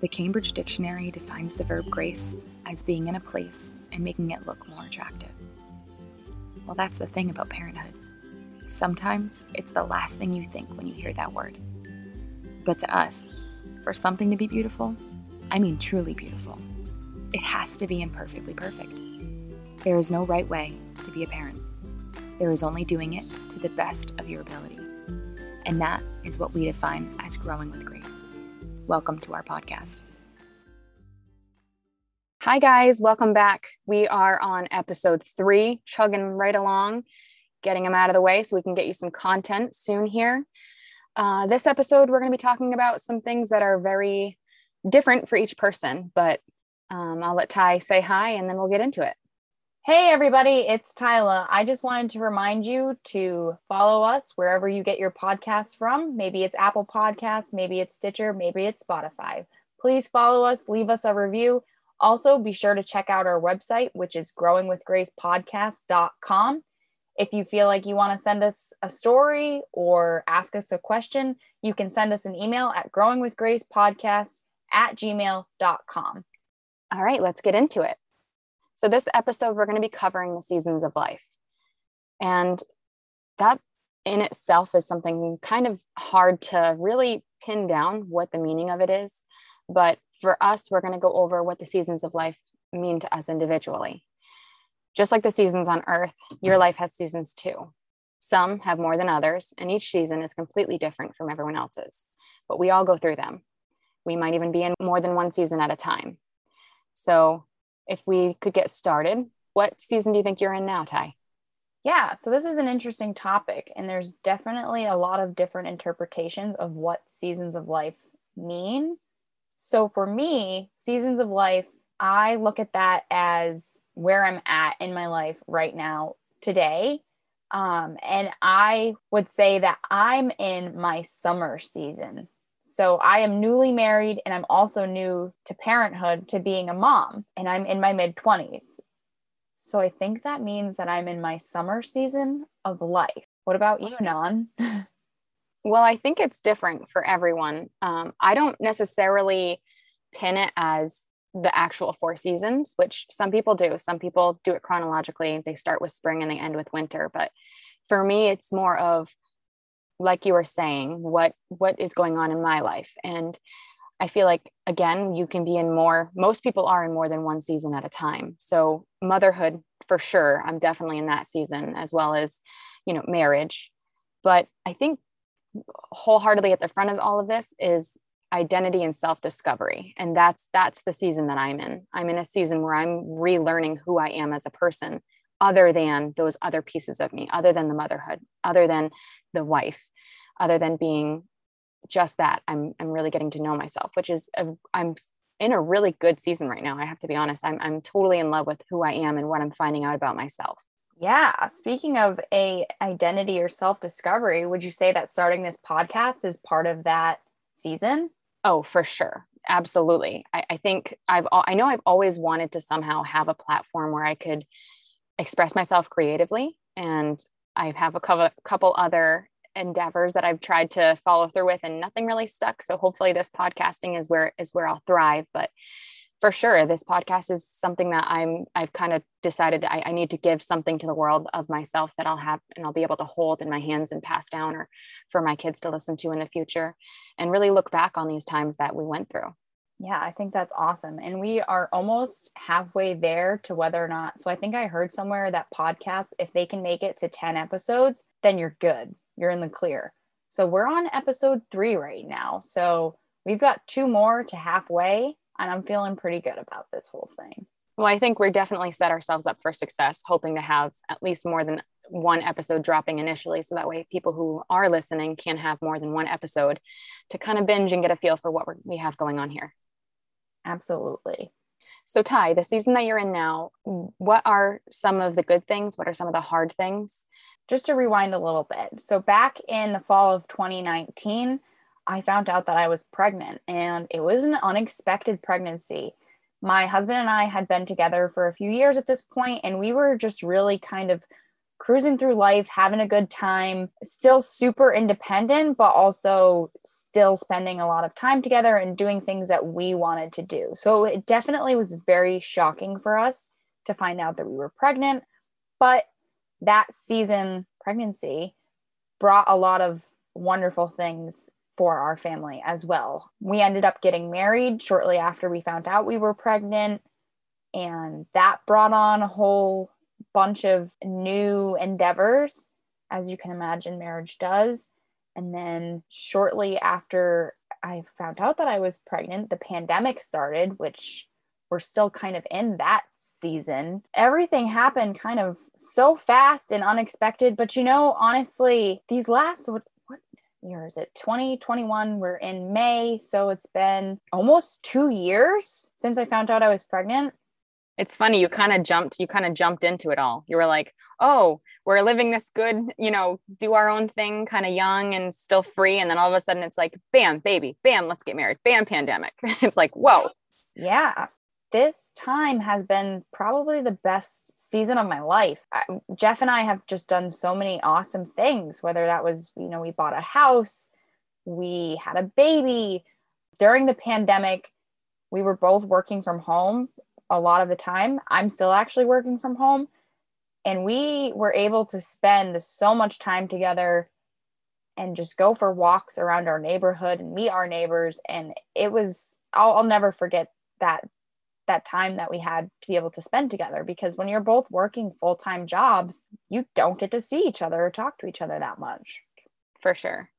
The Cambridge Dictionary defines the verb grace as being in a place and making it look more attractive. Well, that's the thing about parenthood. Sometimes it's the last thing you think when you hear that word. But to us, for something to be beautiful, I mean truly beautiful, it has to be imperfectly perfect. There is no right way to be a parent. There is only doing it to the best of your ability. And that is what we define as growing with grace. Welcome to our podcast. Hi, guys. Welcome back. We are on episode three, chugging right along, getting them out of the way so we can get you some content soon here. Uh, this episode, we're going to be talking about some things that are very different for each person, but um, I'll let Ty say hi and then we'll get into it. Hey, everybody, it's Tyla. I just wanted to remind you to follow us wherever you get your podcasts from. Maybe it's Apple Podcasts, maybe it's Stitcher, maybe it's Spotify. Please follow us, leave us a review. Also, be sure to check out our website, which is growingwithgracepodcast.com. If you feel like you want to send us a story or ask us a question, you can send us an email at growingwithgracepodcast at gmail.com. All right, let's get into it. So, this episode, we're going to be covering the seasons of life. And that in itself is something kind of hard to really pin down what the meaning of it is. But for us, we're going to go over what the seasons of life mean to us individually. Just like the seasons on earth, your mm. life has seasons too. Some have more than others, and each season is completely different from everyone else's. But we all go through them. We might even be in more than one season at a time. So, if we could get started, what season do you think you're in now, Ty? Yeah, so this is an interesting topic, and there's definitely a lot of different interpretations of what seasons of life mean. So for me, seasons of life, I look at that as where I'm at in my life right now today. Um, and I would say that I'm in my summer season. So I am newly married and I'm also new to parenthood, to being a mom, and I'm in my mid 20s. So I think that means that I'm in my summer season of life. What about you, Nan? well, I think it's different for everyone. Um, I don't necessarily pin it as the actual four seasons, which some people do. Some people do it chronologically. They start with spring and they end with winter. But for me, it's more of like you were saying what what is going on in my life? And i feel like again you can be in more most people are in more than one season at a time. So motherhood for sure i'm definitely in that season as well as you know marriage. But i think wholeheartedly at the front of all of this is identity and self-discovery. And that's that's the season that i'm in. I'm in a season where i'm relearning who i am as a person other than those other pieces of me other than the motherhood other than the wife other than being just that i'm i'm really getting to know myself which is i i'm in a really good season right now i have to be honest. I'm i'm totally in love with who i am and what i'm finding out about myself. Yeah. Speaking of a identity or self discovery would you say that starting this podcast is part of that season? Oh for sure. Absolutely. I, I think i've i know i've always wanted to somehow have a platform where i could express myself creatively and I have a couple, other endeavors that I've tried to follow through with and nothing really stuck. So hopefully this podcasting is where is where I'll thrive. But for sure, this podcast is something that I'm I've kind of decided I, I need to give something to the world of myself that I'll have and I'll be able to hold in my hands and pass down or for my kids to listen to in the future and really look back on these times that we went through. Yeah, I think that's awesome. And we are almost halfway there to whether or not. So I think I heard somewhere that podcasts, if they can make it to 10 episodes, then you're good. You're in the clear. So we're on episode three right now. So we've got two more to halfway, and I'm feeling pretty good about this whole thing. Well, I think we're definitely set ourselves up for success, hoping to have at least more than one episode dropping initially. So that way, people who are listening can have more than one episode to kind of binge and get a feel for what we have going on here. Absolutely. So, Ty, the season that you're in now, what are some of the good things? What are some of the hard things? Just to rewind a little bit. So, back in the fall of 2019, I found out that I was pregnant, and it was an unexpected pregnancy. My husband and I had been together for a few years at this point, and we were just really kind of cruising through life, having a good time, still super independent, but also still spending a lot of time together and doing things that we wanted to do. So it definitely was very shocking for us to find out that we were pregnant. But that season pregnancy brought a lot of wonderful things for our family as well. We ended up getting married shortly after we found out we were pregnant. And that brought on a whole bunch of new endeavors, as you can imagine, marriage does. And then shortly after I found out that I was pregnant, the pandemic started, which we're still kind of in that season. Everything happened kind of so fast and unexpected. But you know, honestly, these last, what, what year is it? 2021. We're in May. So it's been almost two years since I found out I was pregnant it's funny you kind of jumped you kind of jumped into it all. You were like oh we're living this good you know do our own thing kind of young and still free and then all of a sudden it's like bam baby bam let's get married bam pandemic. It's like whoa. Yeah this time has been probably the best season of my life. Jeff and i have just done so many awesome things whether that was you know we bought a house we had a baby. During the pandemic we were both working from home a lot of the time. I'm still actually working from home. And we were able to spend so much time together and just go for walks around our neighborhood and meet our neighbors. And it was, I'll, I'll never forget that that time that we had to be able to spend together because when you're both working full-time jobs you don't get to see each other or talk to each other that much for sure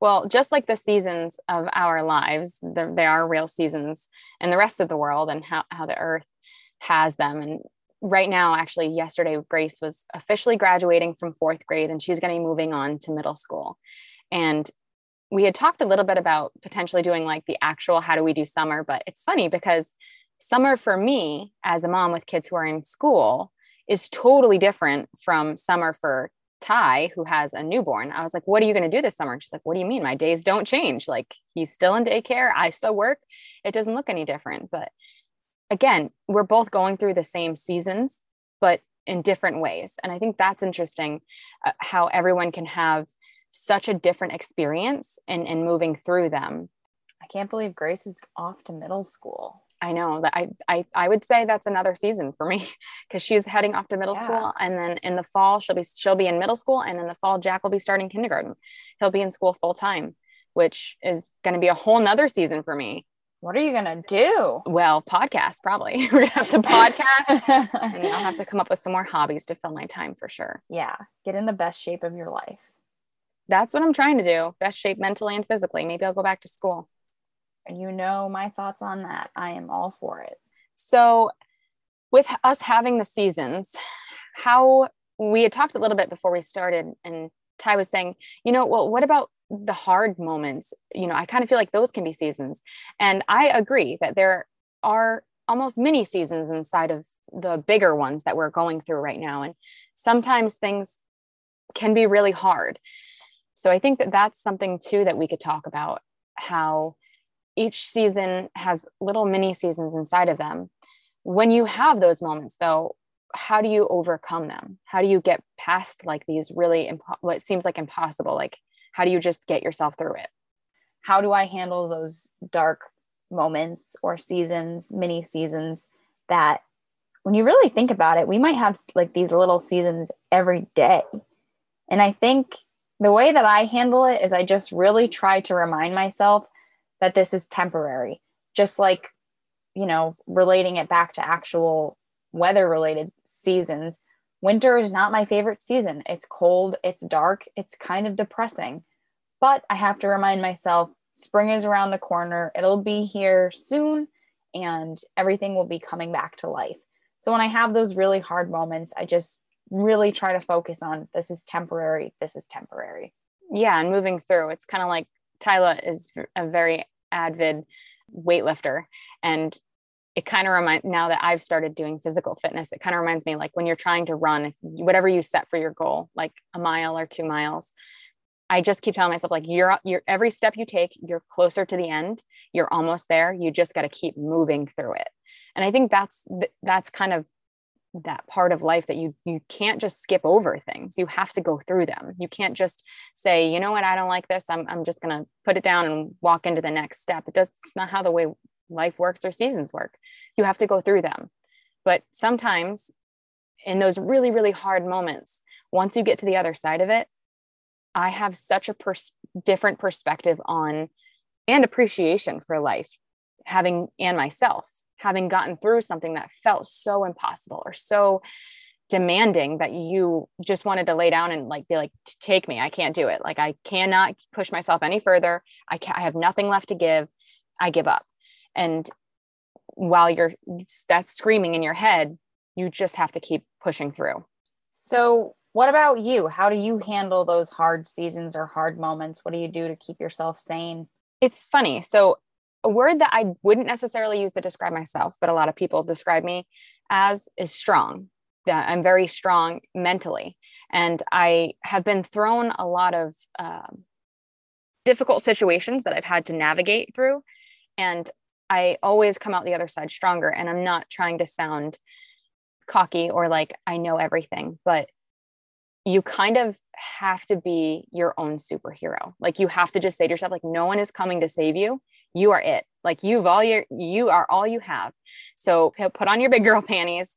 well, just like the seasons of our lives, there they are real seasons in the rest of the world and how, how the earth has them. And right now, actually, yesterday, Grace was officially graduating from fourth grade and she's going to be moving on to middle school. And we had talked a little bit about potentially doing like the actual how do we do summer, but it's funny because summer for me as a mom with kids who are in school is totally different from summer for Ty, who has a newborn, I was like, What are you going to do this summer? And she's like, What do you mean? My days don't change. Like, he's still in daycare. I still work. It doesn't look any different. But again, we're both going through the same seasons, but in different ways. And I think that's interesting uh, how everyone can have such a different experience in, in moving through them. I can't believe Grace is off to middle school. I know that I, I I would say that's another season for me because she's heading off to middle yeah. school and then in the fall she'll be she'll be in middle school and in the fall Jack will be starting kindergarten. He'll be in school full time, which is going to be a whole nother season for me. What are you gonna do? Well, podcast probably. We're gonna have to podcast and I'll have to come up with some more hobbies to fill my time for sure. Yeah. Get in the best shape of your life. That's what I'm trying to do. Best shape mentally and physically. Maybe I'll go back to school you know my thoughts on that. I am all for it. So, with us having the seasons, how we had talked a little bit before we started, and Ty was saying, you know, well, what about the hard moments? You know, I kind of feel like those can be seasons. And I agree that there are almost mini seasons inside of the bigger ones that we're going through right now. And sometimes things can be really hard. So I think that that's something too that we could talk about how each season has little mini seasons inside of them. When you have those moments, though, how do you overcome them? How do you get past like these really impo- what seems like impossible? Like, how do you just get yourself through it? How do I handle those dark moments or seasons, mini seasons that when you really think about it, we might have like these little seasons every day. And I think the way that I handle it is I just really try to remind myself that this is temporary just like you know relating it back to actual weather related seasons. Winter is not my favorite season. It's cold it's dark it's kind of depressing. But i have to remind myself spring is around the corner it'll be here soon and everything will be coming back to life. So when i have those really hard moments i just really try to focus on this is temporary this is temporary. Yeah and moving through it's kind of like Tyla is a very avid weightlifter and it kind of reminds now that I've started doing physical fitness, it kind of reminds me like when you're trying to run, whatever you set for your goal, like a mile or two miles, I just keep telling myself like you're you're every step you take, you're closer to the end, you're almost there. You just got to keep moving through it. And I think that's that's kind of that part of life that you you can't just skip over things. You have to go through them. You can't just say you know what? I don't like this. I'm, I'm just going to put it down and walk into the next step. It does it's not how the way life works or seasons work. You have to go through them. But sometimes in those really really hard moments once you get to the other side of it i have such a pers- different perspective on and appreciation for life having and myself having gotten through something that felt so impossible or so demanding that you just wanted to lay down and like be like take me. I can't do it. Like i cannot push myself any further. I can I have nothing left to give. I give up. And while you're that's screaming in your head you just have to keep pushing through. So what about you? How do you handle those hard seasons or hard moments? What do you do to keep yourself sane? It's funny. So a word that I wouldn't necessarily use to describe myself, but a lot of people describe me as is strong. That I'm very strong mentally. And I have been thrown a lot of um, difficult situations that I've had to navigate through. And I always come out the other side stronger. And I'm not trying to sound cocky or like I know everything, but you kind of have to be your own superhero. Like you have to just say to yourself, like, no one is coming to save you you are it. Like you've all your you are all you have. So put on your big girl panties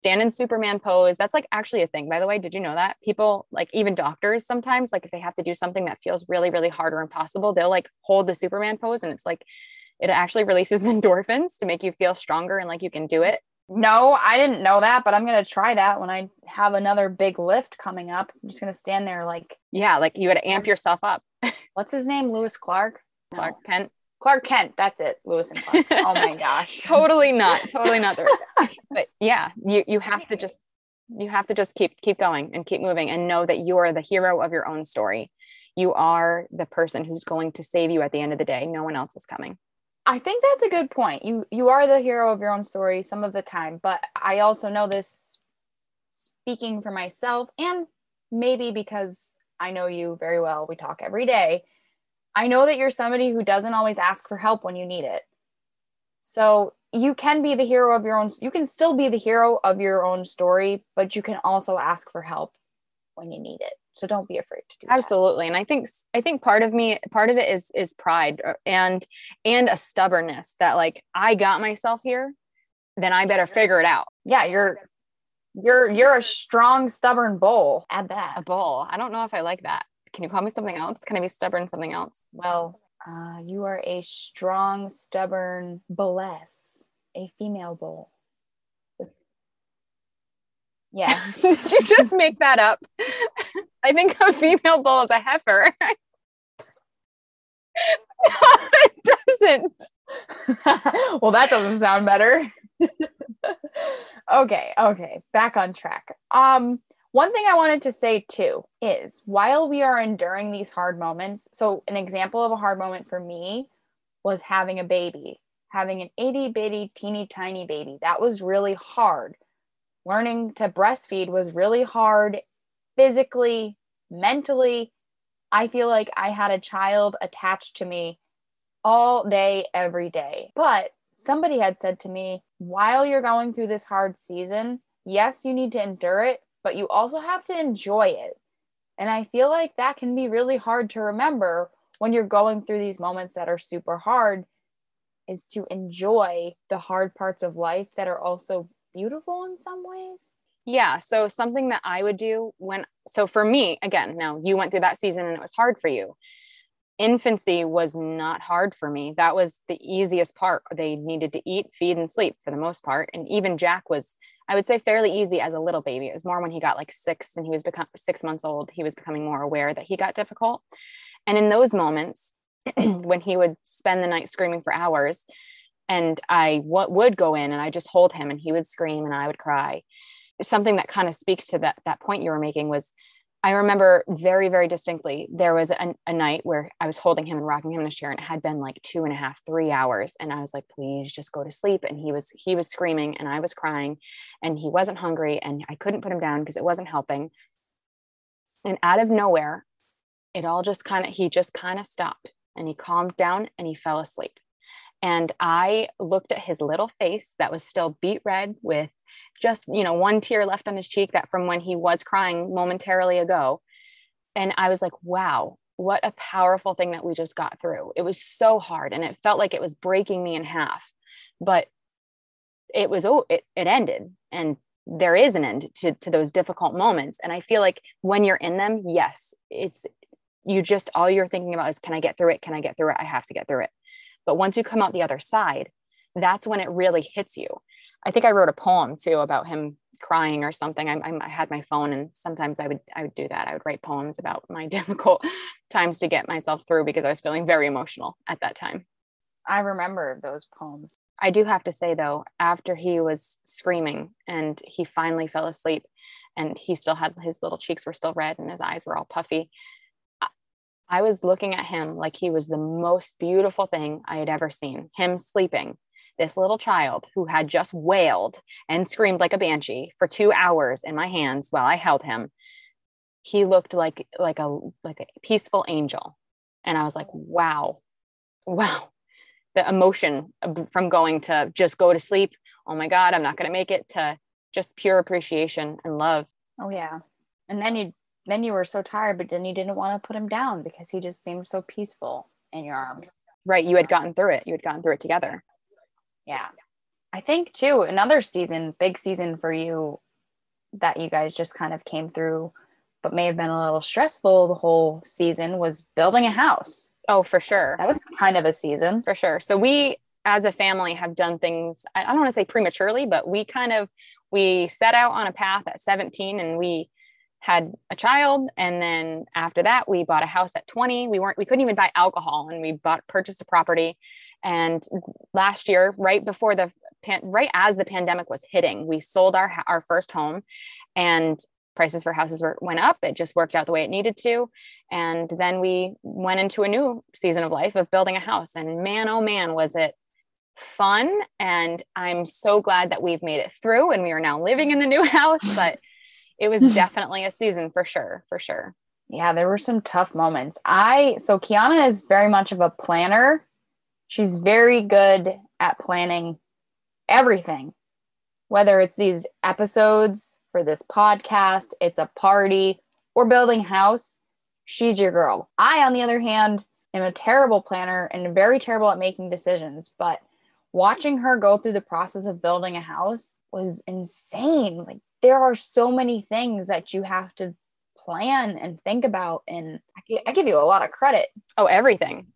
stand in superman pose. That's like actually a thing by the way. Did you know that? People like even doctors sometimes like if they have to do something that feels really really hard or impossible they'll like hold the superman pose and it's like it actually releases endorphins to make you feel stronger and like you can do it. No i didn't know that but i'm going to try that when i have another big lift coming up. I'm just going to stand there like yeah like you got to amp yourself up. What's his name? Lewis clark? Clark kent Clark Kent. That's it. Lewis and Clark. Oh my gosh. totally not. Totally not. The but yeah, you you have to just you have to just keep keep going and keep moving and know that you are the hero of your own story. You are the person who's going to save you at the end of the day. No one else is coming. I think that's a good point. You you are the hero of your own story some of the time, but I also know this speaking for myself and maybe because I know you very well. We talk every day I know that you're somebody who doesn't always ask for help when you need it. So you can be the hero of your own, you can still be the hero of your own story, but you can also ask for help when you need it. So don't be afraid to do Absolutely. That. And I think I think part of me part of it is is pride uh, and and a stubbornness that like I got myself here, then I better figure it out. Yeah, you're you're you're a strong stubborn bull. Add that. A bull. I don't know if I like that can you call me something else? Can I be stubborn something else? Well, uh, you are a strong, stubborn bulless, a female bull. Yeah. Did you just make that up? I think a female bull is a heifer. it doesn't. well, that doesn't sound better. okay, okay, back on track. Um, one thing I wanted to say too is while we are enduring these hard moments, so an example of a hard moment for me was having a baby, having an itty bitty, teeny tiny baby. That was really hard. Learning to breastfeed was really hard physically, mentally. I feel like I had a child attached to me all day, every day. But somebody had said to me, while you're going through this hard season, yes, you need to endure it, but you also have to enjoy it. And I feel like that can be really hard to remember when you're going through these moments that are super hard is to enjoy the hard parts of life that are also beautiful in some ways. Yeah. So, something that I would do when, so for me, again, now you went through that season and it was hard for you. Infancy was not hard for me. That was the easiest part. They needed to eat, feed, and sleep for the most part. And even Jack was I would say fairly easy as a little baby. It was more when he got like six and he was become six months old, he was becoming more aware that he got difficult. And in those moments, when he would spend the night screaming for hours, and I w- would go in and I just hold him and he would scream and I would cry. Something that kind of speaks to that that point you were making was I remember very, very distinctly there was a, a, night where I was holding him and rocking him in the chair, and it had been like two and a half, three hours. And I was like, please just go to sleep. And he was he was screaming and I was crying, and he wasn't hungry, and I couldn't put him down because it wasn't helping. And out of nowhere, it all just kind of he just kind of stopped and he calmed down and he fell asleep. And I looked at his little face that was still beet red with just, you know, one tear left on his cheek that from when he was crying momentarily ago. And I was like, wow, what a powerful thing that we just got through. It was so hard and it felt like it was breaking me in half. But it was, oh, it, it ended. And there is an end to, to those difficult moments. And I feel like when you're in them, yes, it's, you just, all you're thinking about is, can I get through it? Can I get through it? I have to get through it but once you come out the other side, that's when it really hits you. I think I wrote a poem too about him crying or something. I, I, had my phone, and sometimes I would I would do that. I would write poems about my difficult times to get myself through because I was feeling very emotional at that time. I remember those poems. I do have to say though, after he was screaming and he finally fell asleep, and he still had his little cheeks were still red and his eyes were all puffy. I was looking at him like he was the most beautiful thing I had ever seen. Him sleeping, this little child who had just wailed and screamed like a banshee for two hours in my hands while I held him. He looked like like a like a peaceful angel, and I was like, wow, wow. The emotion from going to just go to sleep. Oh my God, I'm not going to make it. To just pure appreciation and love. Oh yeah, and then you then you were so tired, but then you didn't want to put him down because he just seemed so peaceful in your arms. Right. You had gotten through it. You had gotten through it together. Yeah. I think too, another season, big season for you that you guys just kind of came through, but may have been a little stressful the whole season was building a house. Oh, for sure. That was kind of a season. For sure. So we as a family have done things, I don't want to say prematurely, but we kind of we set out on a path at 17 and we had a child and then after that we bought a house at 20 we weren't we couldn't even buy alcohol and we bought purchased a property. And last year right before the pan, right as the pandemic was hitting we sold our our first home and prices for houses were, went up. It just worked out the way it needed to. And then we went into a new season of life of building a house and man oh man was it fun. And i'm so glad that we've made it through and we are now living in the new house but it was definitely a season for sure, for sure. Yeah, there were some tough moments. I so Kiana is very much of a planner. She's very good at planning everything. Whether it's these episodes for this podcast, it's a party, or building house, she's your girl. I, on the other hand, am a terrible planner and very terrible at making decisions, but watching her go through the process of building a house was insane. Like there are so many things that you have to plan and think about and I give you a lot of credit. Oh, everything.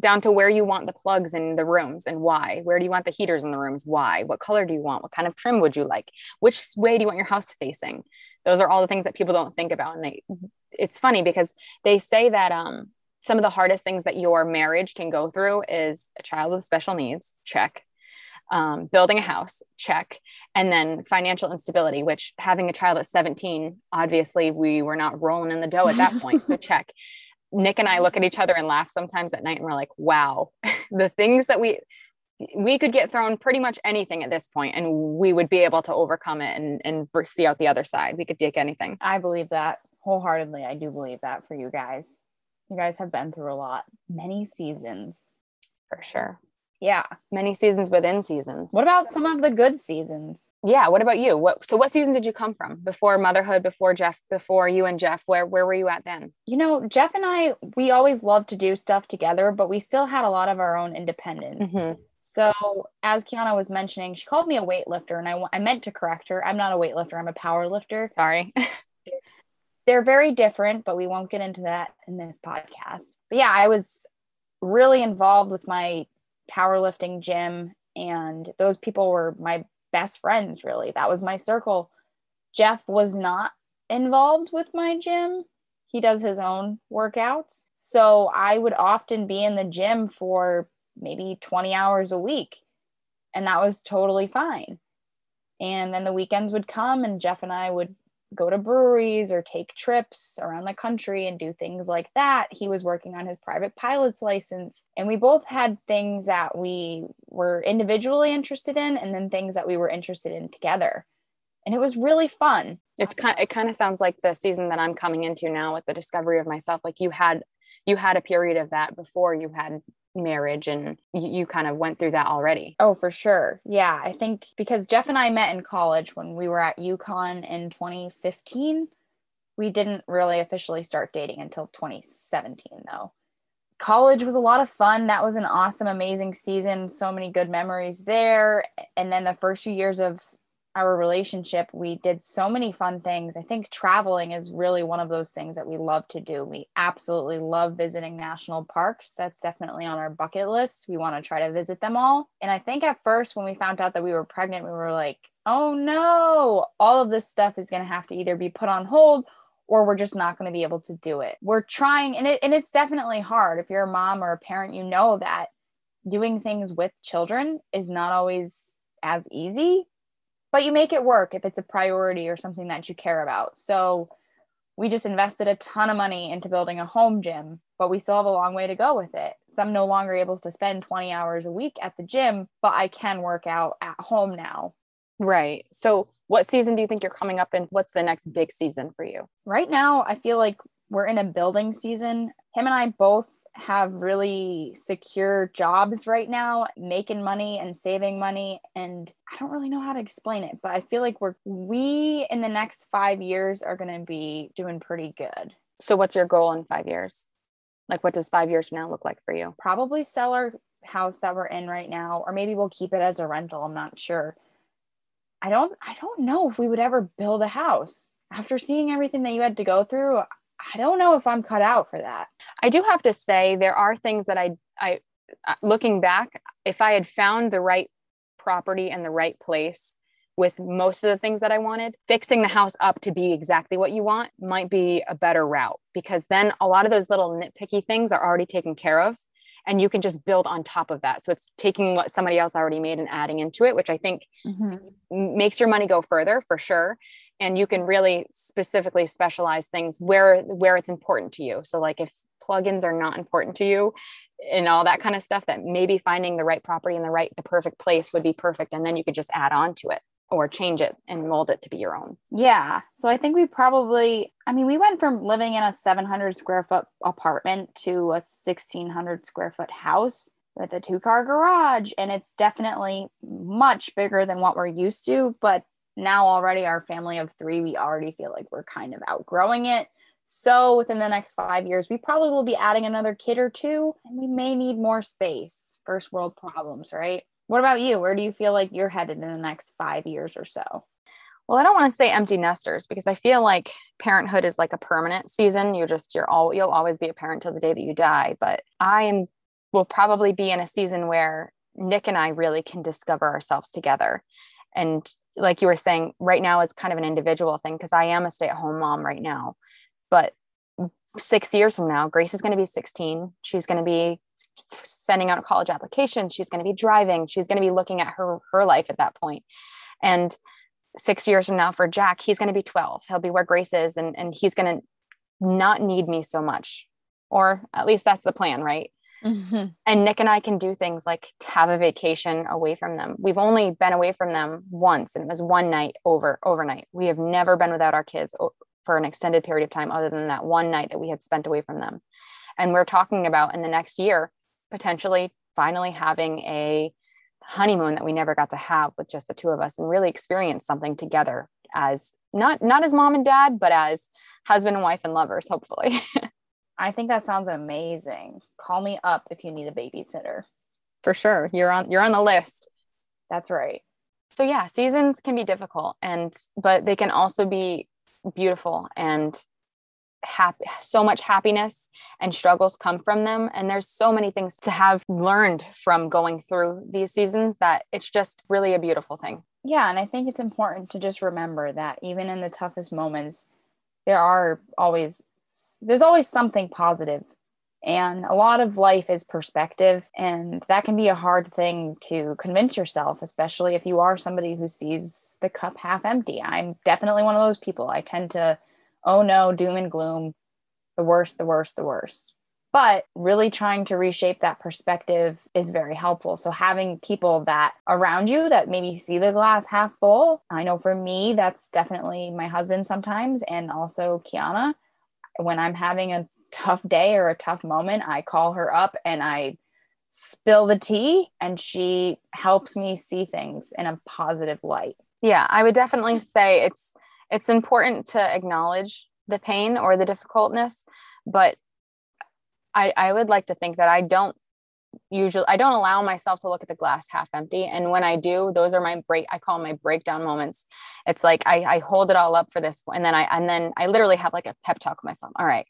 Down to where you want the plugs in the rooms and why. Where do you want the heaters in the rooms? Why? What color do you want? What kind of trim would you like? Which way do you want your house facing? Those are all the things that people don't think about. And they it's funny because they say that um some of the hardest things that your marriage can go through is a child with special needs, check um, building a house, check, and then financial instability, which having a child at 17, obviously we were not rolling in the dough at that point. So check. Nick and I look at each other and laugh sometimes at night and we're like, wow, the things that we we could get thrown pretty much anything at this point and we would be able to overcome it and, and see out the other side. We could take anything. I believe that wholeheartedly. I do believe that for you guys. You guys have been through a lot, many seasons. For sure. Yeah. Many seasons within seasons. What about some of the good seasons? Yeah. What about you? What so what season did you come from? Before motherhood, before Jeff, before you and Jeff? Where where were you at then? You know, Jeff and I, we always loved to do stuff together, but we still had a lot of our own independence. Mm-hmm. So, as Kiana was mentioning, she called me a weightlifter, and I, I meant to correct her. I'm not a weightlifter, I'm a power lifter. Sorry. They're very different, but we won't get into that in this podcast. But yeah, I was really involved with my powerlifting gym and those people were my best friends really. That was my circle. Jeff was not involved with my gym. He does his own workouts. So i would often be in the gym for maybe 20 hours a week and that was totally fine. And then the weekends would come and jeff and i would go to breweries or take trips around the country and do things like that. He was working on his private pilot's license. And we both had things that we were individually interested in and then things that we were interested in together. And it was really fun. It's kind it kind of sounds like the season that I'm coming into now with the discovery of myself. Like you had you had a period of that before you had marriage and you, you kind of went through that already. Oh, for sure. Yeah. I think because Jeff and I met in college when we were at UConn in 2015. We didn't really officially start dating until 2017, though. College was a lot of fun. That was an awesome, amazing season. So many good memories there. And then the first few years of our relationship, we did so many fun things. I think traveling is really one of those things that we love to do. We absolutely love visiting national parks. That's definitely on our bucket list. We want to try to visit them all. And I think at first, when we found out that we were pregnant, we were like, oh no, all of this stuff is going to have to either be put on hold or we're just not going to be able to do it. We're trying, and, it, and it's definitely hard. If you're a mom or a parent, you know that doing things with children is not always as easy but you make it work if it's a priority or something that you care about. So we just invested a ton of money into building a home gym, but we still have a long way to go with it. So I'm no longer able to spend 20 hours a week at the gym, but I can work out at home now. Right. So what season do you think you're coming up in? What's the next big season for you? Right now, I feel like we're in a building season. Him and I both have really secure jobs right now, making money and saving money. And I don't really know how to explain it, but I feel like we're, we in the next five years are going to be doing pretty good. So, what's your goal in five years? Like, what does five years from now look like for you? Probably sell our house that we're in right now, or maybe we'll keep it as a rental. I'm not sure. I don't, I don't know if we would ever build a house after seeing everything that you had to go through. I don't know if I'm cut out for that. I do have to say there are things that I I uh, looking back, if I had found the right property and the right place with most of the things that I wanted, fixing the house up to be exactly what you want might be a better route because then a lot of those little nitpicky things are already taken care of and you can just build on top of that. So it's taking what somebody else already made and adding into it, which I think mm-hmm. makes your money go further for sure and you can really specifically specialize things where where it's important to you so like if plugins are not important to you and all that kind of stuff that maybe finding the right property in the right the perfect place would be perfect and then you could just add on to it or change it and mold it to be your own. Yeah. So I think we probably, I mean, we went from living in a 700 square foot apartment to a 1600 square foot house with a two car garage. And it's definitely much bigger than what we're used to. But now, already, our family of three, we already feel like we're kind of outgrowing it. So within the next five years, we probably will be adding another kid or two, and we may need more space. First world problems, right? What about you? Where do you feel like you're headed in the next five years or so? Well, I don't want to say empty nesters because I feel like parenthood is like a permanent season. You're just you're all you'll always be a parent till the day that you die. But I am will probably be in a season where Nick and I really can discover ourselves together. And like you were saying, right now is kind of an individual thing because I am a stay-at-home mom right now. But six years from now, Grace is going to be 16. She's going to be sending out college applications. She's going to be driving. She's going to be looking at her her life at that point. And six years from now, for Jack, he's going to be 12. He'll be where Grace is, and and he's going to not need me so much, or at least that's the plan, right? Mm-hmm. And Nick and I can do things like have a vacation away from them. We've only been away from them once, and it was one night over overnight. We have never been without our kids for an extended period of time other than that one night that we had spent away from them and we're talking about in the next year potentially finally having a honeymoon that we never got to have with just the two of us and really experience something together as not not as mom and dad but as husband and wife and lovers hopefully i think that sounds amazing. Call me up if you need a babysitter. For sure. You're on you're on the list. That's right. So yeah seasons can be difficult and but they can also be beautiful and happy so much happiness and struggles come from them. And there's so many things to have learned from going through these seasons that it's just really a beautiful thing. Yeah and i think it's important to just remember that even in the toughest moments there are always there's always something positive and a lot of life is perspective, and that can be a hard thing to convince yourself, especially if you are somebody who sees the cup half empty. I'm definitely one of those people. I tend to, oh no, doom and gloom, the worst, the worst, the worst. But really trying to reshape that perspective is very helpful. So, having people that around you that maybe see the glass half full, I know for me, that's definitely my husband sometimes, and also Kiana when I'm having a tough day or a tough moment, I call her up and I spill the tea and she helps me see things in a positive light. Yeah, I would definitely say it's it's important to acknowledge the pain or the difficultness, but I I would like to think that I don't usually I don't allow myself to look at the glass half empty. And when I do, those are my break, I call my breakdown moments. It's like I, I hold it all up for this. And then I and then I literally have like a pep talk with myself. All right,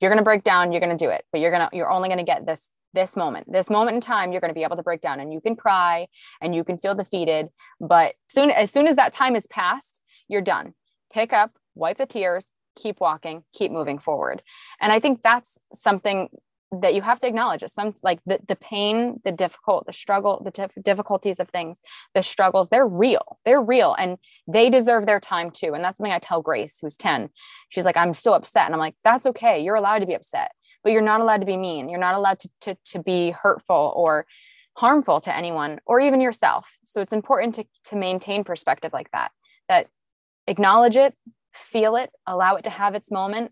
you're gonna break down, you're gonna do it, but you're gonna you're only gonna get this this moment this moment in time you're going to be able to break down and you can cry and you can feel defeated but soon as soon as that time is passed you're done pick up wipe the tears keep walking keep moving forward and i think that's something that you have to acknowledge it some like the, the pain the difficult the struggle the dif- difficulties of things the struggles they're real they're real and they deserve their time too and that's something i tell grace who's 10 she's like i'm still upset and i'm like that's okay you're allowed to be upset but you're not allowed to be mean you're not allowed to, to, to be hurtful or harmful to anyone or even yourself. So it's important to, to maintain perspective like that that acknowledge it feel it allow it to have its moment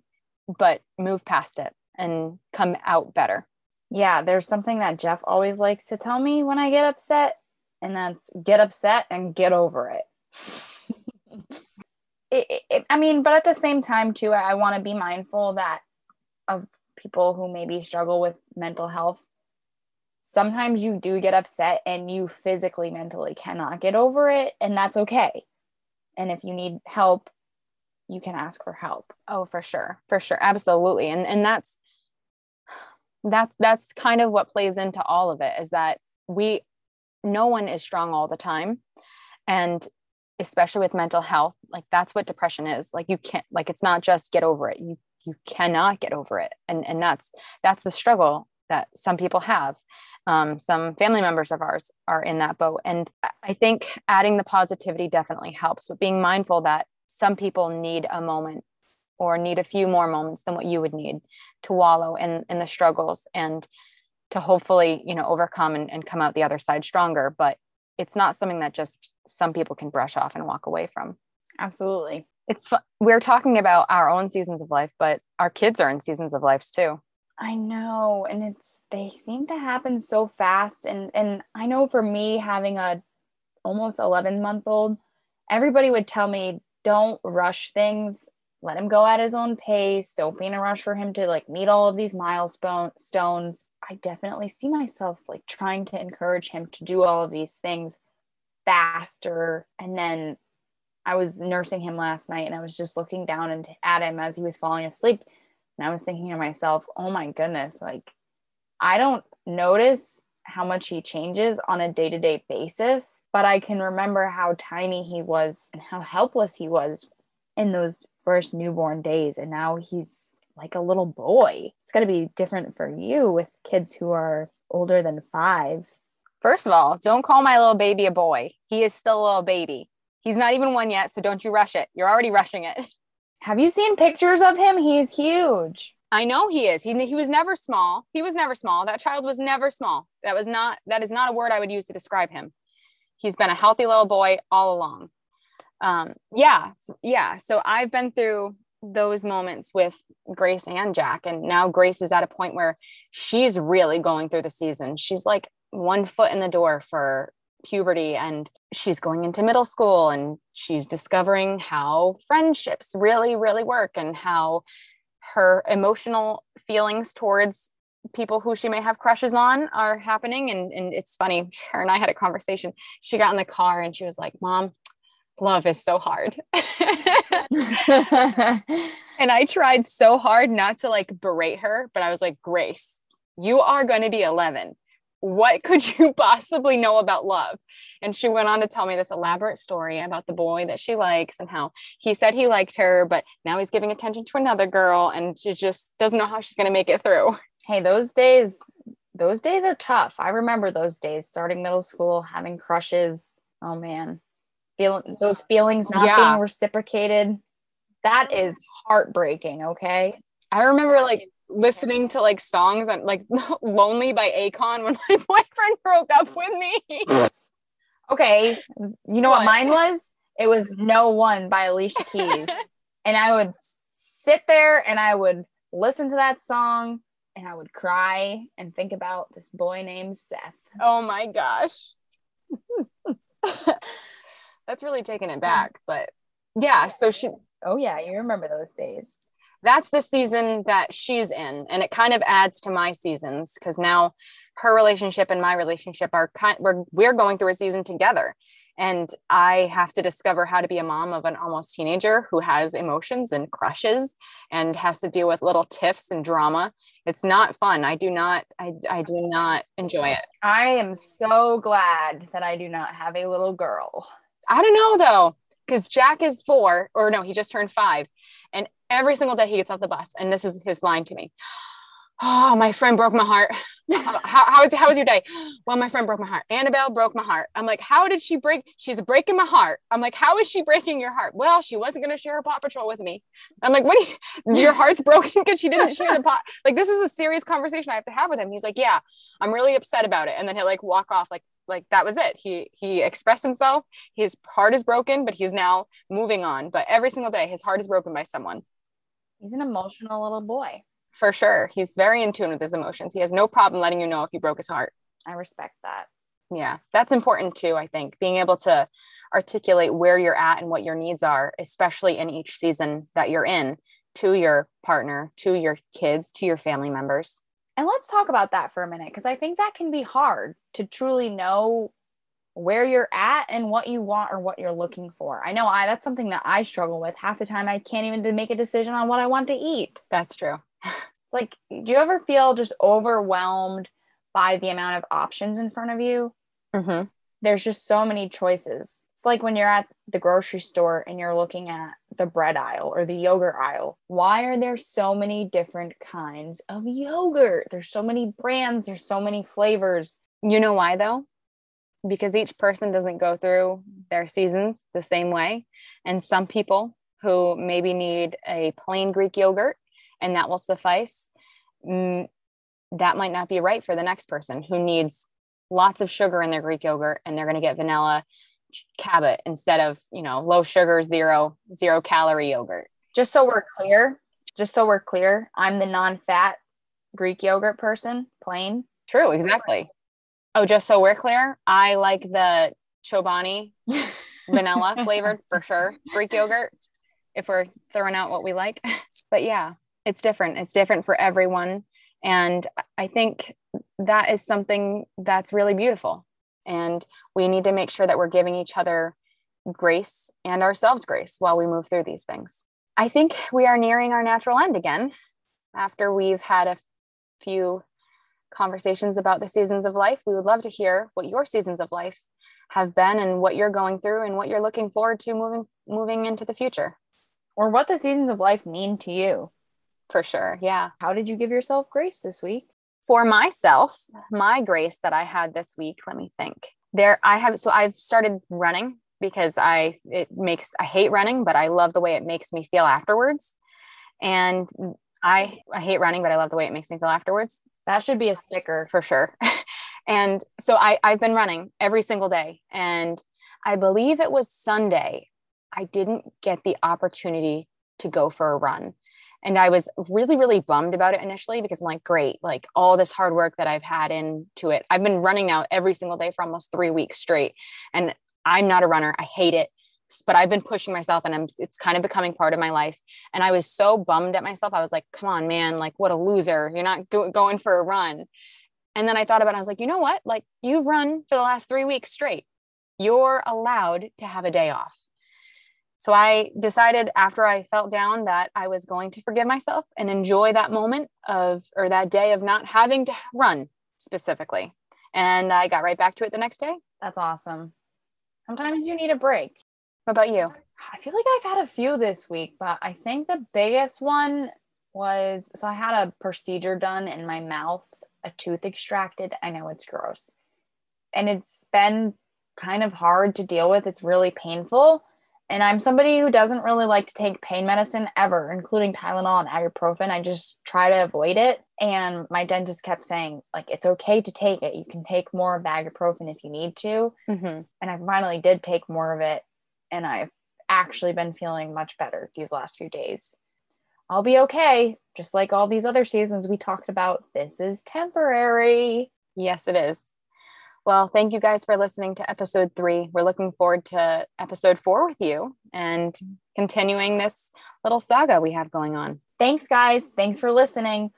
but move past it and come out better. Yeah, there's something that Jeff always likes to tell me when I get upset, and that's get upset and get over it. it, it I mean, but at the same time, too, I, I want to be mindful that of people who maybe struggle with mental health. Sometimes you do get upset and you physically, mentally cannot get over it, and that's okay. And if you need help, you can ask for help. Oh, for sure. For sure. Absolutely. And and that's that's that's kind of what plays into all of it is that we no one is strong all the time. And especially with mental health like that's what depression is. Like you can't like it's not just get over it. You you cannot get over it. And and that's that's the struggle that some people have. Um, some family members of ours are in that boat. And i think adding the positivity definitely helps but being mindful that some people need a moment or need a few more moments than what you would need to wallow in in the struggles and to hopefully you know overcome and, and come out the other side stronger. But it's not something that just some people can brush off and walk away from. Absolutely. It's fun. we're talking about our own seasons of life but our kids are in seasons of lives too. I know and it's they seem to happen so fast. And and i know for me having a almost 11 month old everybody would tell me don't rush things let him go at his own pace. Don't be in a rush for him to like meet all of these milestones. I definitely see myself like trying to encourage him to do all of these things faster. And then I was nursing him last night and I was just looking down and at him as he was falling asleep. And I was thinking to myself, oh my goodness, like I don't notice how much he changes on a day to day basis, but I can remember how tiny he was and how helpless he was in those first newborn days and now he's like a little boy. It's going to be different for you with kids who are older than 5. First of all, don't call my little baby a boy. He is still a little baby. He's not even one yet, so don't you rush it. You're already rushing it. Have you seen pictures of him? He's huge. I know he is. He, he was never small. He was never small. That child was never small. That was not that is not a word I would use to describe him. He's been a healthy little boy all along um yeah yeah. So i've been through those moments with grace and jack and now grace is at a point where she's really going through the season. She's like one foot in the door for puberty and she's going into middle school and she's discovering how friendships really really work and how her emotional feelings towards people who she may have crushes on are happening. And, and it's funny her and i had a conversation. She got in the car and she was like mom love is so hard. and I tried so hard not to like berate her, but I was like, Grace, you are going to be 11. What could you possibly know about love? And she went on to tell me this elaborate story about the boy that she likes and how he said he liked her, but now he's giving attention to another girl and she just doesn't know how she's going to make it through. Hey, those days, those days are tough. I remember those days starting middle school, having crushes. Oh man, feeling those feelings not yeah. being reciprocated that is heartbreaking okay i remember like listening to like songs and like lonely by akon when my boyfriend broke up with me okay you know what, what mine was it was mm-hmm. no one by alicia keys and i would sit there and i would listen to that song and I would cry and think about this boy named Seth. Oh my gosh. That's really taking it back. But yeah, so she Oh yeah, you remember those days. That's the season that she's in. And it kind of adds to my seasons because now her relationship and my relationship are kind we're we're going through a season together and i have to discover how to be a mom of an almost teenager who has emotions and crushes and has to deal with little tiffs and drama it's not fun i do not i, I do not enjoy it i am so glad that i do not have a little girl i don't know though because jack is four or no he just turned five and every single day he gets off the bus and this is his line to me oh, my friend broke my heart. how, how, was, how was your day? Well, my friend broke my heart. Annabelle broke my heart. I'm like, how did she break? She's breaking my heart. I'm like, how is she breaking your heart? Well, she wasn't going to share her Paw Patrol with me. I'm like, what? You, your heart's broken because she didn't share the pot. Like, this is a serious conversation I have to have with him. He's like, yeah, I'm really upset about it. And then he'll like walk off like, like that was it. He he expressed himself. His heart is broken, but he's now moving on. But every single day, his heart is broken by someone. He's an emotional little boy for sure. He's very in tune with his emotions. He has no problem letting you know if you broke his heart. I respect that. Yeah, that's important too, I think. Being able to articulate where you're at and what your needs are, especially in each season that you're in, to your partner, to your kids, to your family members. And let's talk about that for a minute because I think that can be hard to truly know where you're at and what you want or what you're looking for. I know I that's something that I struggle with. Half the time I can't even make a decision on what I want to eat. That's true. It's like, do you ever feel just overwhelmed by the amount of options in front of you? Mm-hmm. There's just so many choices. It's like when you're at the grocery store and you're looking at the bread aisle or the yogurt aisle. Why are there so many different kinds of yogurt? There's so many brands, there's so many flavors. You know why though? Because each person doesn't go through their seasons the same way. And some people who maybe need a plain Greek yogurt and that will suffice, mm, that might not be right for the next person who needs lots of sugar in their Greek yogurt and they're going to get vanilla Cabot instead of, you know, low sugar, zero, zero calorie yogurt. Just so we're clear, just so we're clear, I'm the non fat Greek yogurt person, plain. True, exactly. Oh, just so we're clear, I like the Chobani vanilla flavored for sure Greek yogurt if we're throwing out what we like. But yeah, it's different it's different for everyone and i think that is something that's really beautiful. And we need to make sure that we're giving each other grace and ourselves grace while we move through these things. I think we are nearing our natural end again after we've had a few conversations about the seasons of life. We would love to hear what your seasons of life have been and what you're going through and what you're looking forward to moving moving into the future. Or what the seasons of life mean to you for sure. Yeah. How did you give yourself grace this week? For myself, my grace that I had this week, let me think. There I have so I've started running because I it makes I hate running, but I love the way it makes me feel afterwards. And I I hate running, but I love the way it makes me feel afterwards. That should be a sticker for sure. and so I I've been running every single day and I believe it was Sunday. I didn't get the opportunity to go for a run. And I was really, really bummed about it initially because I'm like, great, like all this hard work that I've had into it. I've been running now every single day for almost three weeks straight. And I'm not a runner. I hate it. But I've been pushing myself and I'm it's kind of becoming part of my life. And I was so bummed at myself. I was like, come on, man, like what a loser. You're not go- going for a run. And then I thought about it. I was like, you know what? Like you've run for the last three weeks straight. You're allowed to have a day off so I decided after I felt down that I was going to forgive myself and enjoy that moment of, or that day of not having to run specifically. And I got right back to it the next day. That's awesome. Sometimes you need a break. What about you? I feel like I've had a few this week, but I think the biggest one was so I had a procedure done in my mouth, a tooth extracted. I know it's gross. And it's been kind of hard to deal with. It's really painful and I'm somebody who doesn't really like to take pain medicine ever, including Tylenol and ibuprofen. I just try to avoid it. And my dentist kept saying, like, it's okay to take it. You can take more of the ibuprofen if you need to. Mm-hmm. And I finally did take more of it. And I've actually been feeling much better these last few days. I'll be okay. Just like all these other seasons we talked about, this is temporary. Yes, it is. Well, thank you guys for listening to episode three. We're looking forward to episode four with you and continuing this little saga we have going on. Thanks, guys. Thanks for listening.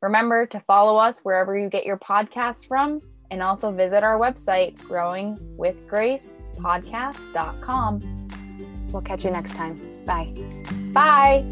Remember to follow us wherever you get your podcasts from and also visit our website, growingwithgracepodcast.com. We'll catch you next time. Bye. Bye.